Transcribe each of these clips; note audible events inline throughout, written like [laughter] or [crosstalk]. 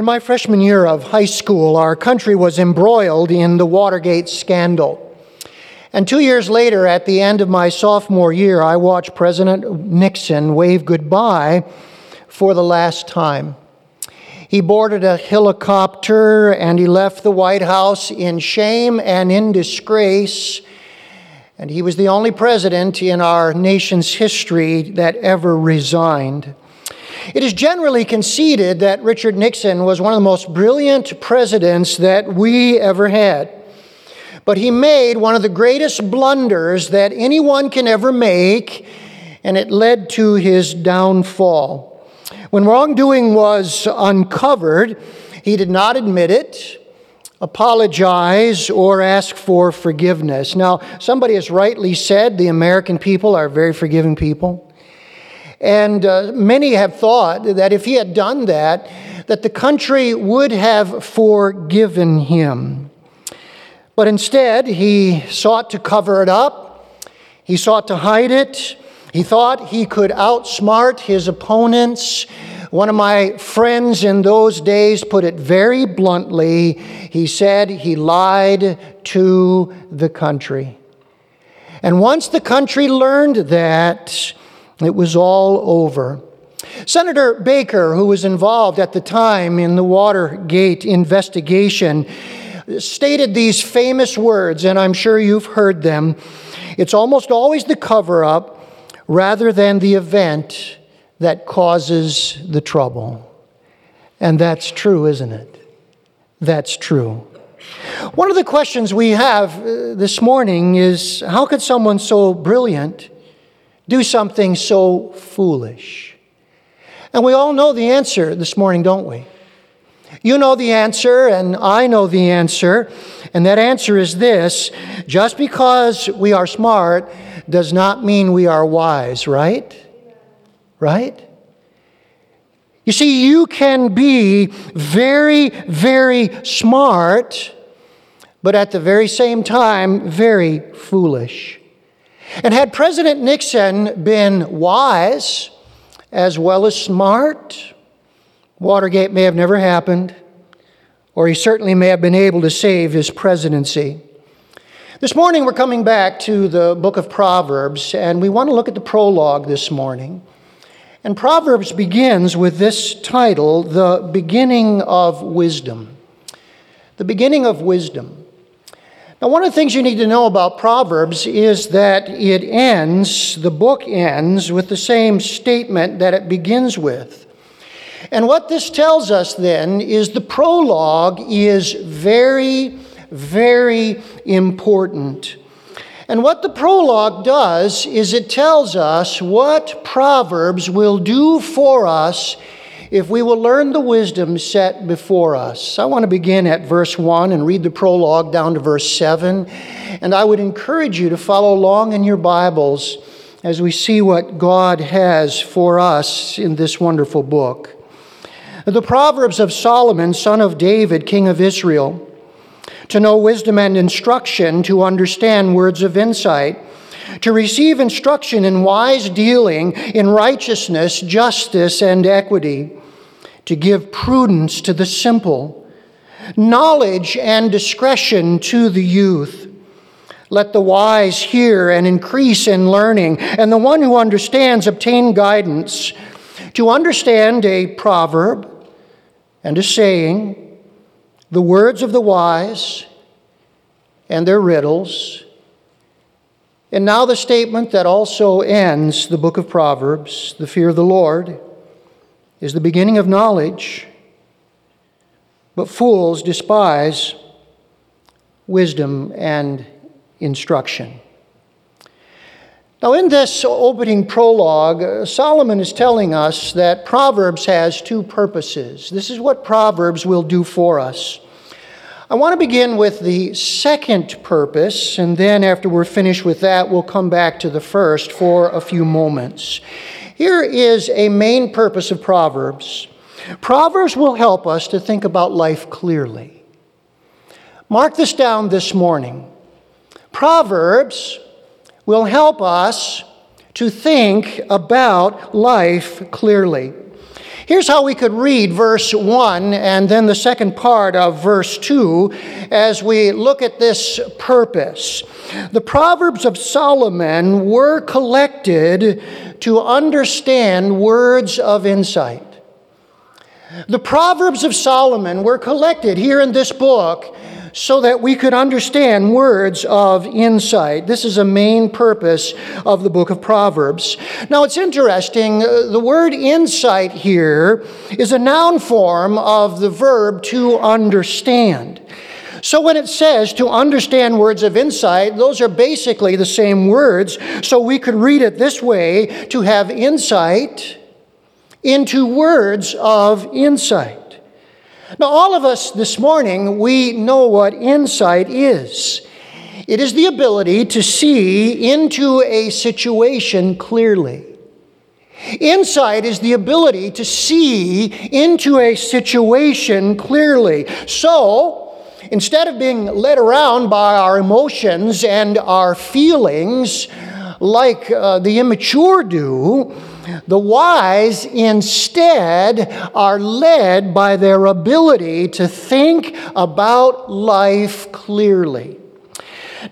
In my freshman year of high school, our country was embroiled in the Watergate scandal. And two years later, at the end of my sophomore year, I watched President Nixon wave goodbye for the last time. He boarded a helicopter and he left the White House in shame and in disgrace. And he was the only president in our nation's history that ever resigned. It is generally conceded that Richard Nixon was one of the most brilliant presidents that we ever had. But he made one of the greatest blunders that anyone can ever make, and it led to his downfall. When wrongdoing was uncovered, he did not admit it, apologize, or ask for forgiveness. Now, somebody has rightly said the American people are very forgiving people. And uh, many have thought that if he had done that, that the country would have forgiven him. But instead, he sought to cover it up, he sought to hide it. He thought he could outsmart his opponents. One of my friends in those days put it very bluntly. He said he lied to the country. And once the country learned that, it was all over. Senator Baker, who was involved at the time in the Watergate investigation, stated these famous words, and I'm sure you've heard them. It's almost always the cover up rather than the event that causes the trouble. And that's true, isn't it? That's true. One of the questions we have uh, this morning is how could someone so brilliant do something so foolish? And we all know the answer this morning, don't we? You know the answer, and I know the answer. And that answer is this just because we are smart does not mean we are wise, right? Right? You see, you can be very, very smart, but at the very same time, very foolish. And had President Nixon been wise as well as smart, Watergate may have never happened, or he certainly may have been able to save his presidency. This morning, we're coming back to the book of Proverbs, and we want to look at the prologue this morning. And Proverbs begins with this title, The Beginning of Wisdom. The Beginning of Wisdom. Now, one of the things you need to know about Proverbs is that it ends, the book ends, with the same statement that it begins with. And what this tells us then is the prologue is very, very important. And what the prologue does is it tells us what Proverbs will do for us if we will learn the wisdom set before us. I want to begin at verse 1 and read the prologue down to verse 7. And I would encourage you to follow along in your Bibles as we see what God has for us in this wonderful book. The Proverbs of Solomon, son of David, king of Israel, to know wisdom and instruction, to understand words of insight to receive instruction in wise dealing, in righteousness, justice, and equity, to give prudence to the simple, knowledge and discretion to the youth. Let the wise hear and increase in learning, and the one who understands obtain guidance. To understand a proverb and a saying, the words of the wise and their riddles. And now the statement that also ends the book of Proverbs the fear of the Lord is the beginning of knowledge, but fools despise wisdom and instruction. Now, in this opening prologue, uh, Solomon is telling us that Proverbs has two purposes. This is what Proverbs will do for us. I want to begin with the second purpose, and then after we're finished with that, we'll come back to the first for a few moments. Here is a main purpose of Proverbs Proverbs will help us to think about life clearly. Mark this down this morning. Proverbs will help us to think about life clearly. Here's how we could read verse 1 and then the second part of verse 2 as we look at this purpose. The Proverbs of Solomon were collected to understand words of insight. The Proverbs of Solomon were collected here in this book so that we could understand words of insight. This is a main purpose of the book of Proverbs. Now, it's interesting, uh, the word insight here is a noun form of the verb to understand. So when it says to understand words of insight, those are basically the same words. So we could read it this way to have insight into words of insight. Now, all of us this morning, we know what insight is. It is the ability to see into a situation clearly. Insight is the ability to see into a situation clearly. So, instead of being led around by our emotions and our feelings like uh, the immature do, the wise instead are led by their ability to think about life clearly.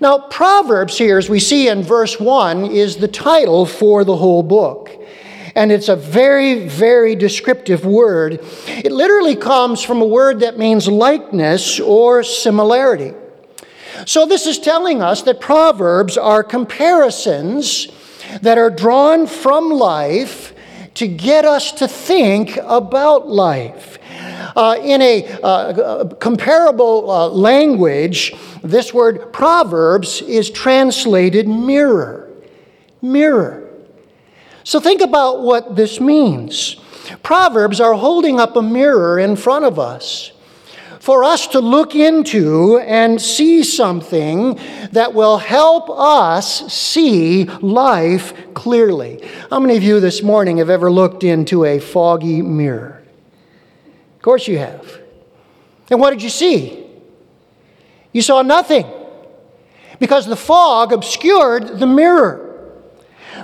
Now, Proverbs here, as we see in verse 1, is the title for the whole book. And it's a very, very descriptive word. It literally comes from a word that means likeness or similarity. So, this is telling us that Proverbs are comparisons that are drawn from life to get us to think about life. Uh, in a uh, comparable uh, language, this word Proverbs is translated mirror. Mirror. So think about what this means. Proverbs are holding up a mirror in front of us for us to look into and see something that will help us see life clearly. How many of you this morning have ever looked into a foggy mirror? Of course you have. And what did you see? You saw nothing because the fog obscured the mirror.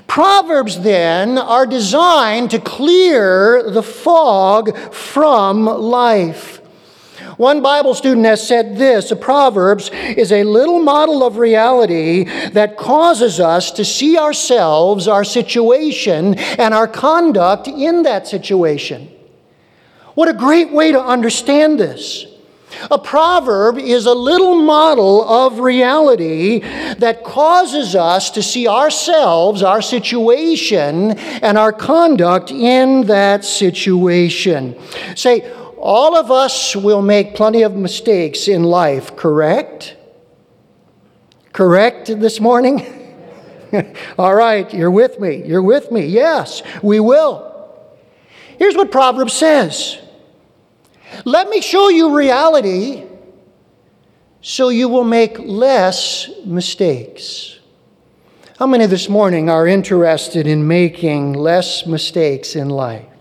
Proverbs then are designed to clear the fog from life. One Bible student has said this a Proverbs is a little model of reality that causes us to see ourselves, our situation, and our conduct in that situation. What a great way to understand this. A proverb is a little model of reality that causes us to see ourselves, our situation, and our conduct in that situation. Say, all of us will make plenty of mistakes in life, correct? Correct this morning? [laughs] All right, you're with me. You're with me. Yes, we will. Here's what Proverbs says Let me show you reality so you will make less mistakes. How many this morning are interested in making less mistakes in life?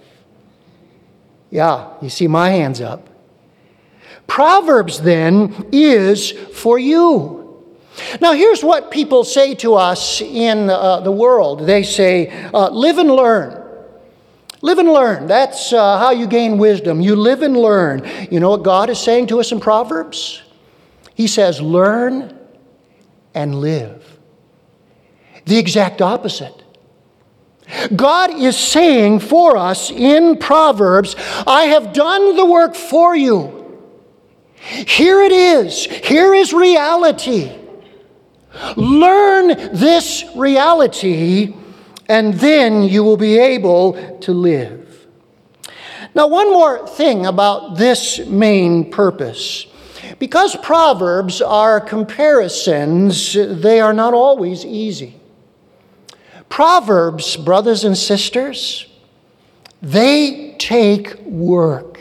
Yeah, you see my hands up. Proverbs then is for you. Now, here's what people say to us in uh, the world they say, uh, live and learn. Live and learn. That's uh, how you gain wisdom. You live and learn. You know what God is saying to us in Proverbs? He says, learn and live. The exact opposite. God is saying for us in Proverbs, I have done the work for you. Here it is. Here is reality. Learn this reality, and then you will be able to live. Now, one more thing about this main purpose. Because Proverbs are comparisons, they are not always easy. Proverbs, brothers and sisters, they take work.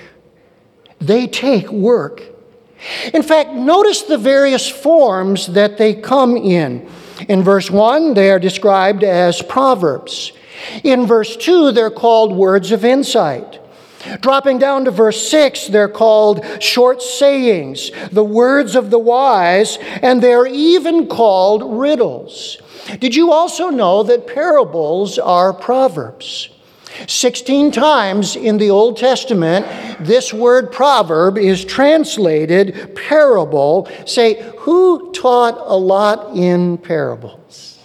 They take work. In fact, notice the various forms that they come in. In verse 1, they are described as proverbs. In verse 2, they're called words of insight. Dropping down to verse 6, they're called short sayings, the words of the wise, and they're even called riddles. Did you also know that parables are proverbs? 16 times in the Old Testament, this word proverb is translated parable. Say, who taught a lot in parables?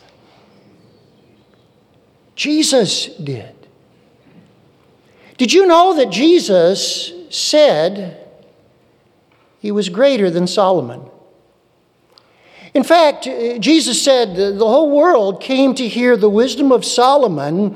Jesus did. Did you know that Jesus said he was greater than Solomon? In fact, uh, Jesus said the whole world came to hear the wisdom of Solomon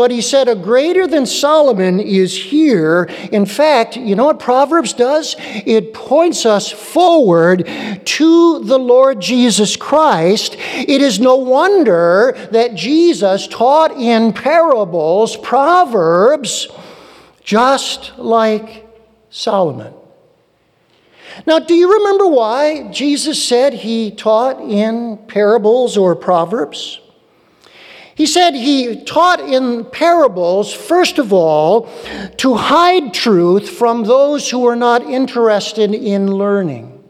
but he said, A greater than Solomon is here. In fact, you know what Proverbs does? It points us forward to the Lord Jesus Christ. It is no wonder that Jesus taught in parables, Proverbs, just like Solomon. Now, do you remember why Jesus said he taught in parables or proverbs? He said he taught in parables, first of all, to hide truth from those who were not interested in learning.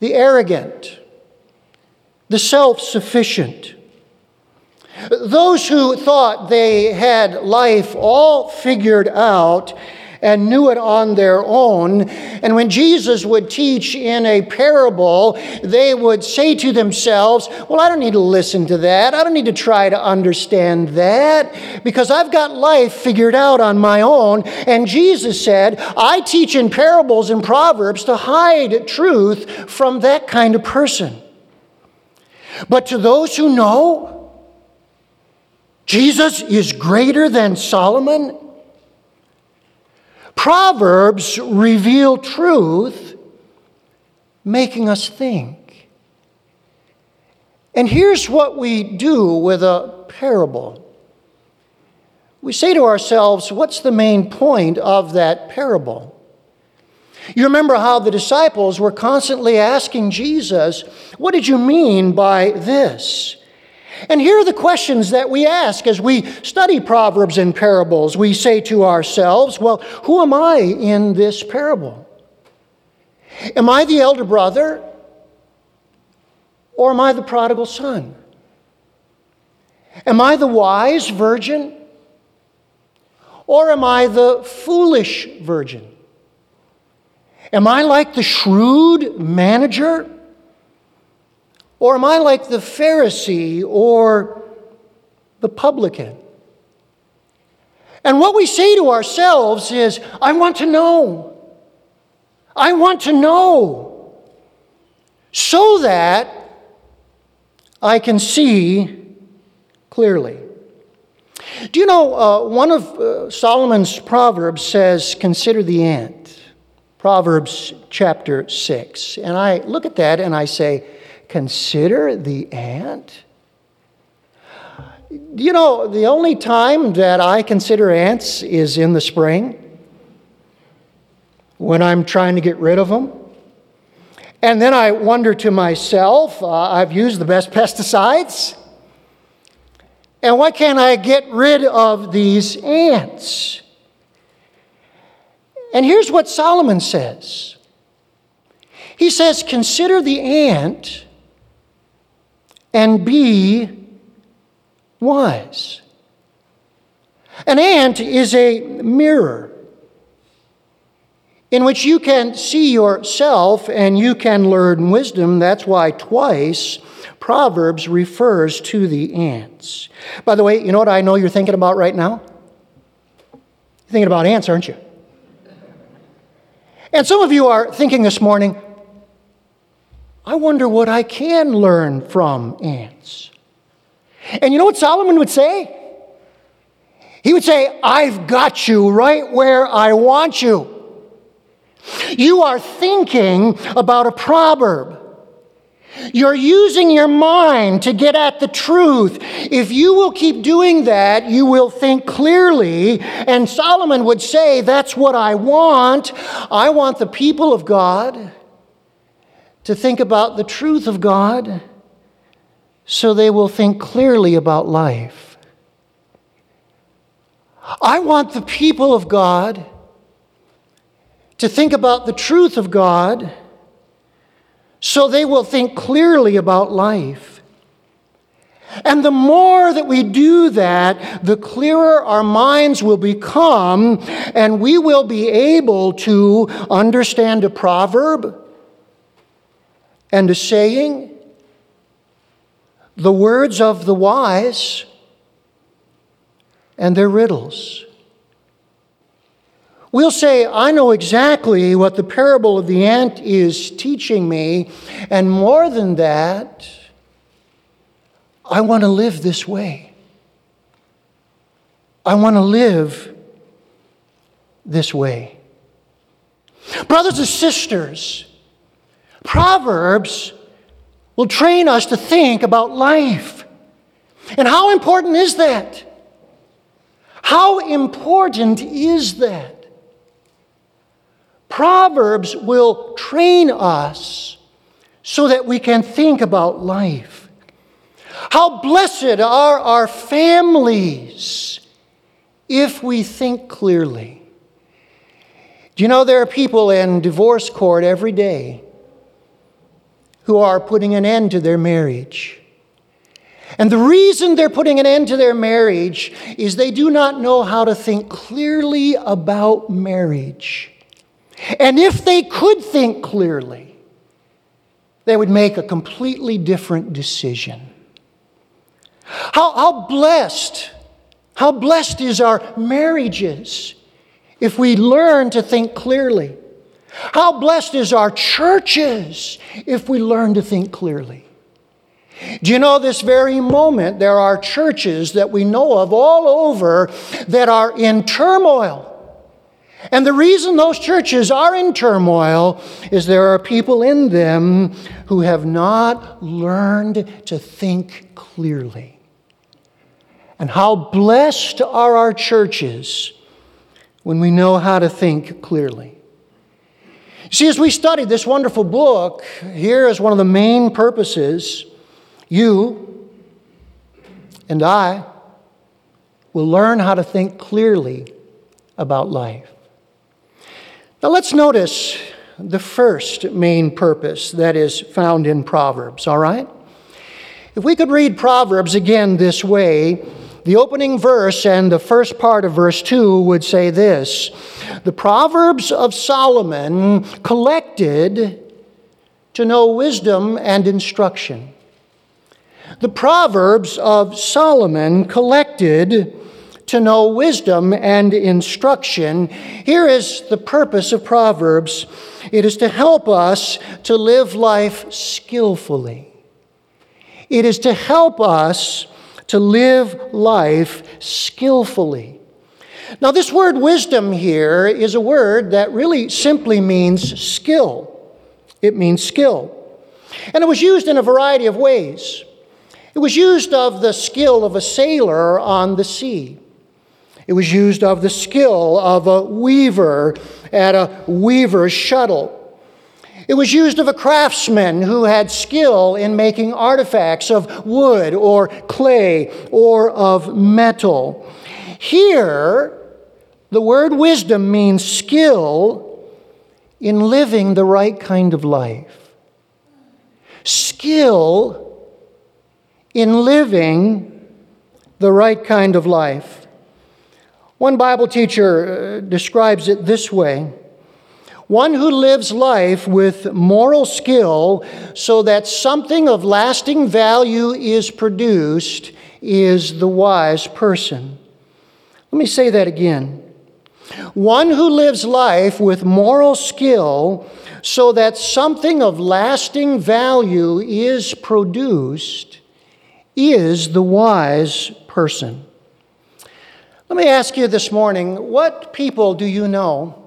The arrogant, the self sufficient, those who thought they had life all figured out and knew it on their own. And when Jesus would teach in a parable, they would say to themselves, Well, I don't need to listen to that. I don't need to try to understand that because I've got life figured out on my own. And Jesus said, I teach in parables and proverbs to hide truth from that kind of person. But to those who know, Jesus is greater than Solomon Proverbs reveal truth, making us think. And here's what we do with a parable we say to ourselves, what's the main point of that parable? You remember how the disciples were constantly asking Jesus, What did you mean by this? And here are the questions that we ask as we study Proverbs and parables. We say to ourselves, well, who am I in this parable? Am I the elder brother? Or am I the prodigal son? Am I the wise virgin? Or am I the foolish virgin? Am I like the shrewd manager? Or am I like the Pharisee or the publican? And what we say to ourselves is, I want to know. I want to know. So that I can see clearly. Do you know, uh, one of uh, Solomon's Proverbs says, Consider the ant. Proverbs chapter 6. And I look at that and I say, Consider the ant? You know, the only time that I consider ants is in the spring when I'm trying to get rid of them. And then I wonder to myself, uh, I've used the best [laughs] pesticides. And why can't I get rid of these ants? And here's what Solomon says He says, Consider the ant and be wise. An ant is a mirror in which you can see yourself and you can learn wisdom. That's why twice Proverbs refers to the ants. By the way, you know what I know you're thinking about right now? You're thinking about ants, aren't you? And some of you are thinking this morning, I wonder what I can learn from ants. And you know what Solomon would say? He would say, I've got you right where I want you. You are thinking about a proverb. You're using your mind to get at the truth. If you will keep doing that, you will think clearly. And Solomon would say, That's what I want. I want the people of God to think about the truth of God so they will think clearly about life. I want the people of God to think about the truth of God so they will think clearly about life. And the more that we do that, the clearer our minds will become, and we will be able to understand a proverb and saying, the words of the wise, and their riddles. We'll say, I know exactly what the parable of the ant is teaching me, and more than that, I want to live this way. I want to live this way. Brothers and sisters, Proverbs will train us to think about life. And how important is that? How important is that? Proverbs will train us so that we can think about life. How blessed are our families if we think clearly. Do you know there are people in divorce court every day who are putting an end to their marriage? And the reason they're putting an end to their marriage is they do not know how to think clearly about marriage. And if they could think clearly, they would make a completely different decision. How, how blessed, how blessed is our marriages if we learn to think clearly. How blessed is our churches if we learn to think clearly. Do you know this very moment there are churches that we know of all over that are in turmoil? And the reason those churches are in turmoil is there are people in them who have not learned to think clearly. And how blessed are our churches when we know how to think clearly. See, as we study this wonderful book, here is one of the main purposes you and I will learn how to think clearly about life. Now, let's notice the first main purpose that is found in Proverbs, all right? If we could read Proverbs again this way, the opening verse and the first part of verse 2 would say this The Proverbs of Solomon collected to know wisdom and instruction. The Proverbs of Solomon collected to know wisdom and instruction. Here is the purpose of Proverbs it is to help us to live life skillfully, it is to help us to live life skillfully. Now, this word wisdom here is a word that really simply means skill. It means skill. And it was used in a variety of ways. It was used of the skill of a sailor on the sea. It was used of the skill of a weaver at a weaver's shuttle. It was used of a craftsman who had skill in making artifacts of wood or clay or of metal. Here, the word wisdom means skill in living the right kind of life. Skill in living the right kind of life. One Bible teacher uh, describes it this way one who lives life with moral skill so that something of lasting value is produced is the wise person. Let me say that again. One who lives life with moral skill so that something of lasting value is produced is the wise person. Let me ask you this morning what people do you know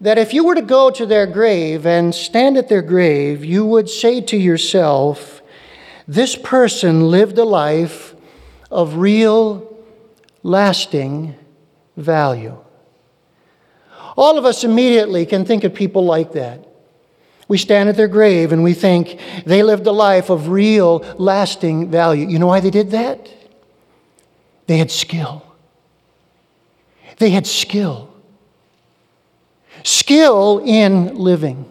that if you were to go to their grave and stand at their grave, you would say to yourself, This person lived a life of real, lasting value. All of us immediately can think of people like that. We stand at their grave and we think they lived a life of real, lasting value. You know why they did that? They had skill. They had skill skill in living.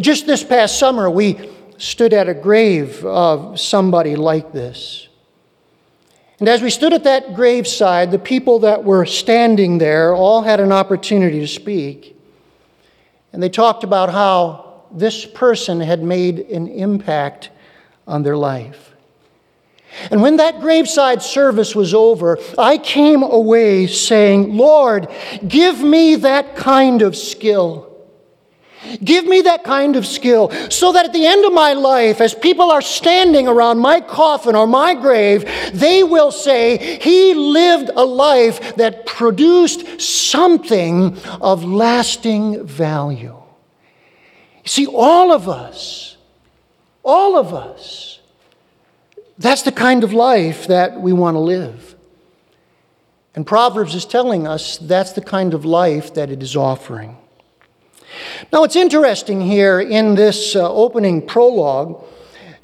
Just this past summer, we stood at a grave of somebody like this. And as we stood at that graveside, the people that were standing there all had an opportunity to speak. And they talked about how this person had made an impact on their life. And when that graveside service was over, I came away saying, Lord, give me that kind of skill. Give me that kind of skill so that at the end of my life, as people are standing around my coffin or my grave, they will say, He lived a life that produced something of lasting value. See, all of us, all of us, that's the kind of life that we want to live. And Proverbs is telling us that's the kind of life that it is offering. Now, it's interesting here in this uh, opening prologue,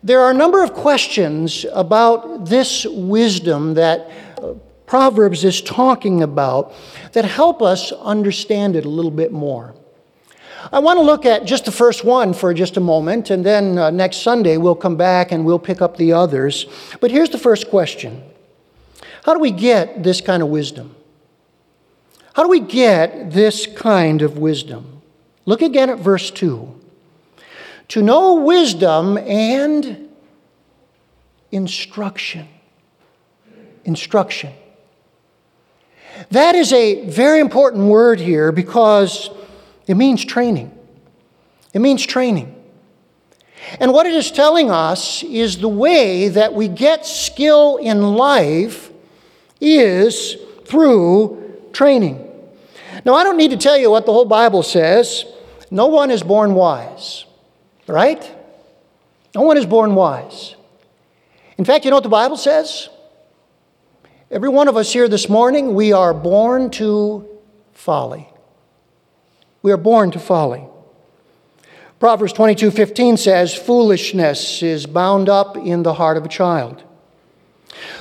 there are a number of questions about this wisdom that uh, Proverbs is talking about that help us understand it a little bit more. I want to look at just the first one for just a moment, and then uh, next Sunday we'll come back and we'll pick up the others. But here's the first question How do we get this kind of wisdom? How do we get this kind of wisdom? Look again at verse 2. To know wisdom and instruction. Instruction. That is a very important word here because it means training. It means training. And what it is telling us is the way that we get skill in life is through training. Now, I don't need to tell you what the whole Bible says. No one is born wise, right? No one is born wise. In fact, you know what the Bible says? Every one of us here this morning, we are born to folly. We are born to folly. Proverbs 22:15 says, Foolishness is bound up in the heart of a child.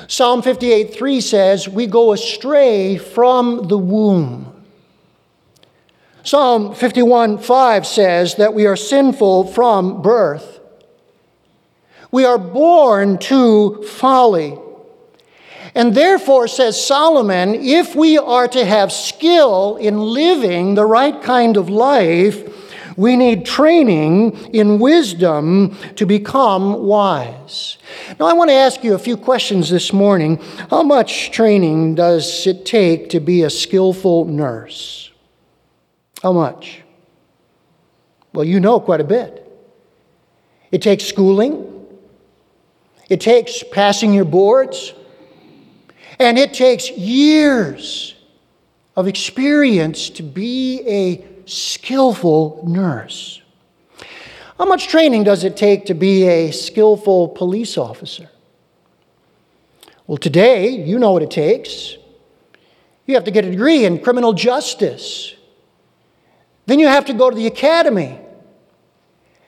Psalm 58 3 says, We go astray from the womb. Psalm 51 5 says that we are sinful from birth. We are born to folly. And therefore, says Solomon, if we are to have skill in living the right kind of life, we need training in wisdom to become wise. Now, I want to ask you a few questions this morning. How much training does it take to be a skillful nurse? How much? Well, you know quite a bit. It takes schooling, it takes passing your boards, and it takes years of experience to be a skillful nurse. How much training does it take to be a skillful police officer? Well, today, you know what it takes. You have to get a degree in criminal justice. Then you have to go to the academy.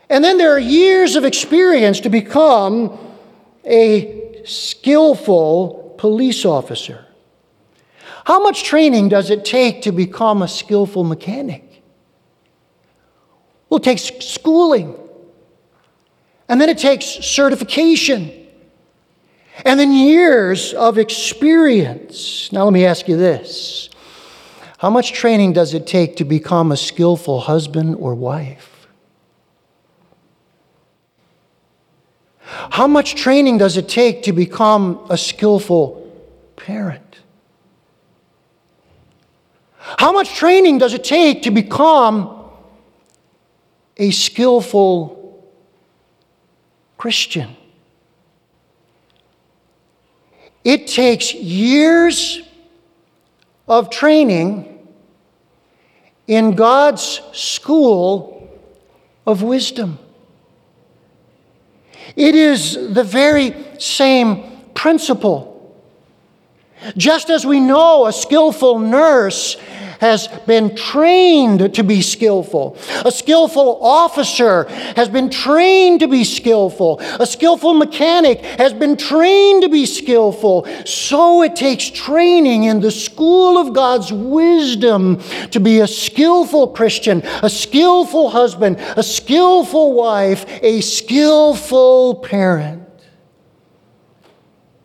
And then there are years of experience to become a skillful police officer. How much training does it take to become a skillful mechanic? Well, it takes schooling. And then it takes certification. And then years of experience. Now, let me ask you this how much training does it take to become a skillful husband or wife? How much training does it take to become a skillful parent? How much training does it take to become a skillful Christian? It takes years of training in God's school of wisdom. It is the very same principle. Just as we know a skillful nurse has been trained to be skillful. A skillful officer has been trained to be skillful. A skillful mechanic has been trained to be skillful. So it takes training in the school of God's wisdom to be a skillful Christian, a skillful husband, a skillful wife, a skillful parent.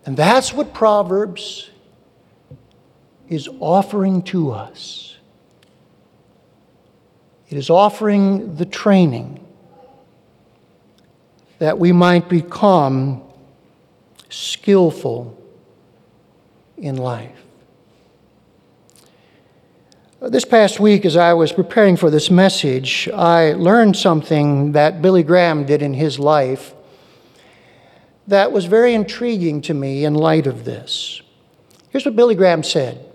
And that's what Proverbs is offering to us. It is offering the training that we might become skillful in life. This past week, as I was preparing for this message, I learned something that Billy Graham did in his life that was very intriguing to me in light of this. Here's what Billy Graham said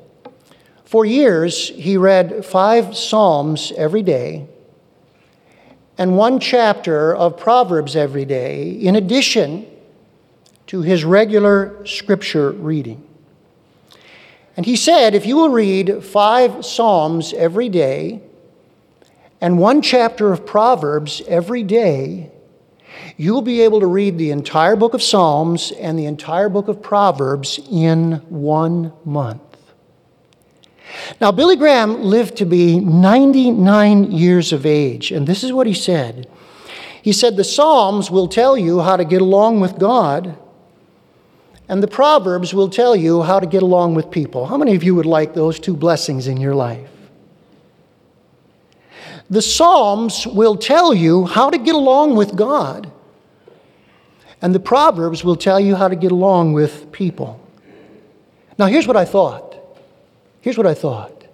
For years, he read five Psalms every day and one chapter of Proverbs every day, in addition to his regular scripture reading. And he said, if you will read five Psalms every day and one chapter of Proverbs every day, you'll be able to read the entire book of Psalms and the entire book of Proverbs in one month. Now, Billy Graham lived to be 99 years of age, and this is what he said. He said, The Psalms will tell you how to get along with God, and the Proverbs will tell you how to get along with people. How many of you would like those two blessings in your life? The Psalms will tell you how to get along with God, and the Proverbs will tell you how to get along with people. Now, here's what I thought. Here's what I thought.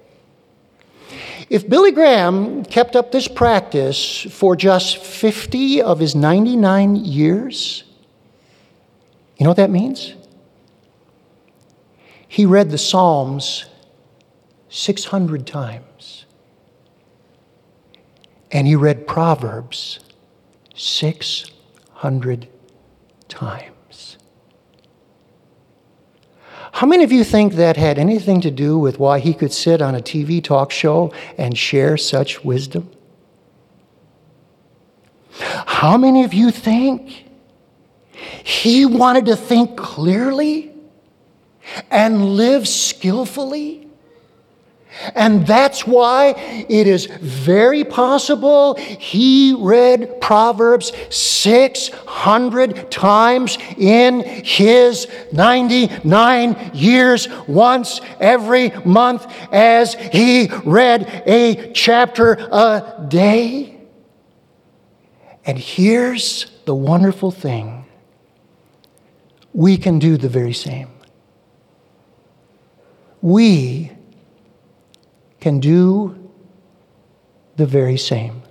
If Billy Graham kept up this practice for just 50 of his 99 years, you know what that means? He read the Psalms 600 times. And he read Proverbs 600 times. How many of you think that had anything to do with why he could sit on a TV talk show and share such wisdom? How many of you think he wanted to think clearly and live skillfully? And that's why it is very possible he read Proverbs 600 times in his 99 years, once every month, as he read a chapter a day. And here's the wonderful thing we can do the very same. We can do the very same.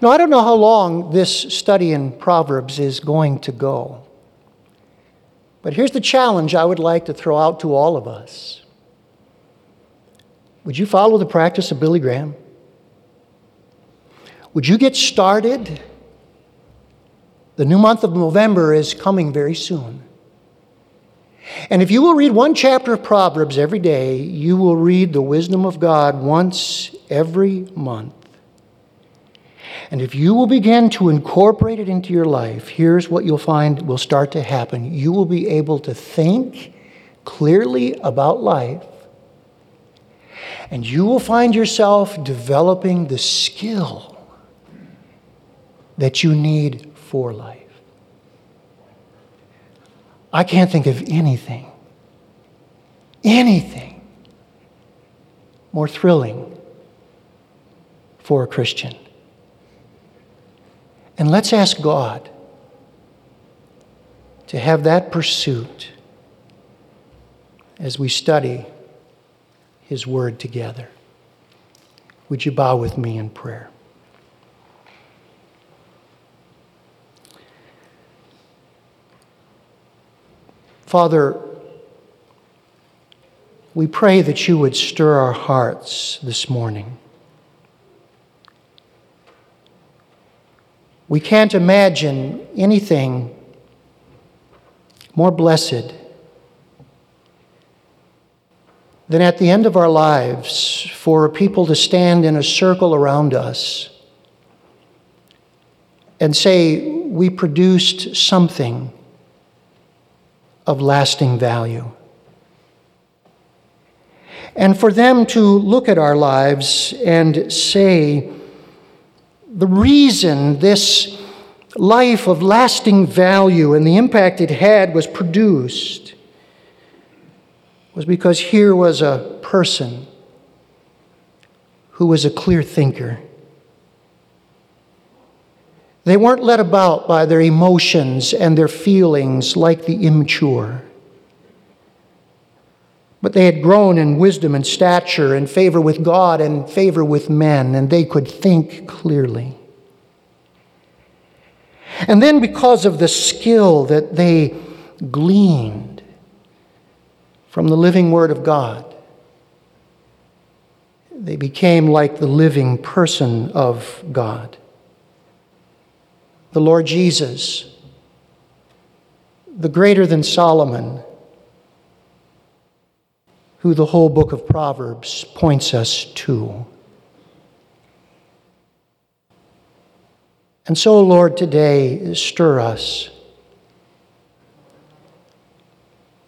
Now, I don't know how long this study in Proverbs is going to go, but here's the challenge I would like to throw out to all of us. Would you follow the practice of Billy Graham? Would you get started? The new month of November is coming very soon. And if you will read one chapter of Proverbs every day, you will read the wisdom of God once every month. And if you will begin to incorporate it into your life, here's what you'll find will start to happen. You will be able to think clearly about life, and you will find yourself developing the skill that you need for life. I can't think of anything, anything more thrilling for a Christian. And let's ask God to have that pursuit as we study His Word together. Would you bow with me in prayer? Father, we pray that you would stir our hearts this morning. We can't imagine anything more blessed than at the end of our lives for people to stand in a circle around us and say, We produced something of lasting value. And for them to look at our lives and say, the reason this life of lasting value and the impact it had was produced was because here was a person who was a clear thinker. They weren't led about by their emotions and their feelings like the immature. But they had grown in wisdom and stature and favor with God and favor with men, and they could think clearly. And then, because of the skill that they gleaned from the living Word of God, they became like the living person of God. The Lord Jesus, the greater than Solomon, who the whole book of Proverbs points us to. And so, Lord, today, stir us.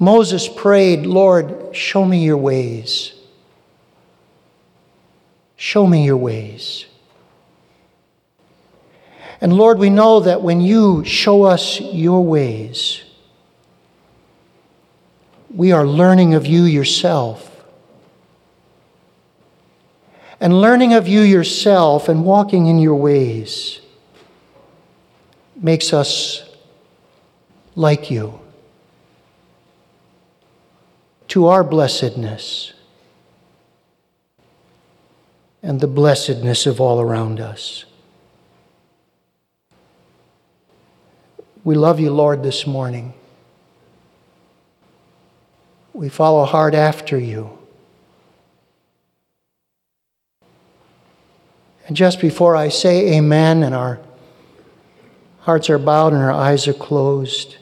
Moses prayed, Lord, show me your ways. Show me your ways. And Lord, we know that when you show us your ways, we are learning of you yourself. And learning of you yourself and walking in your ways makes us like you to our blessedness and the blessedness of all around us. We love you, Lord, this morning. We follow hard after you. And just before I say amen and our hearts are bowed and our eyes are closed,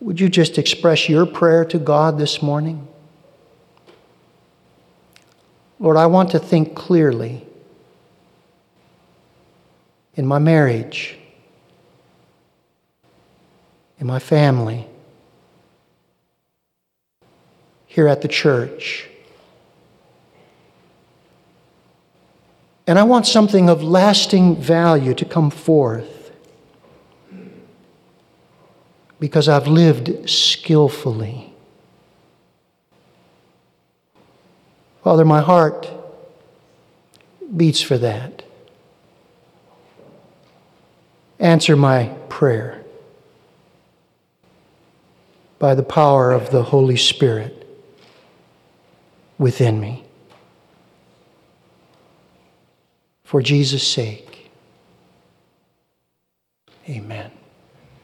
would you just express your prayer to God this morning? Lord, I want to think clearly in my marriage, in my family here at the church. And I want something of lasting value to come forth because I've lived skillfully. Father, my heart beats for that. Answer my prayer by the power of the Holy Spirit within me. For Jesus' sake, amen.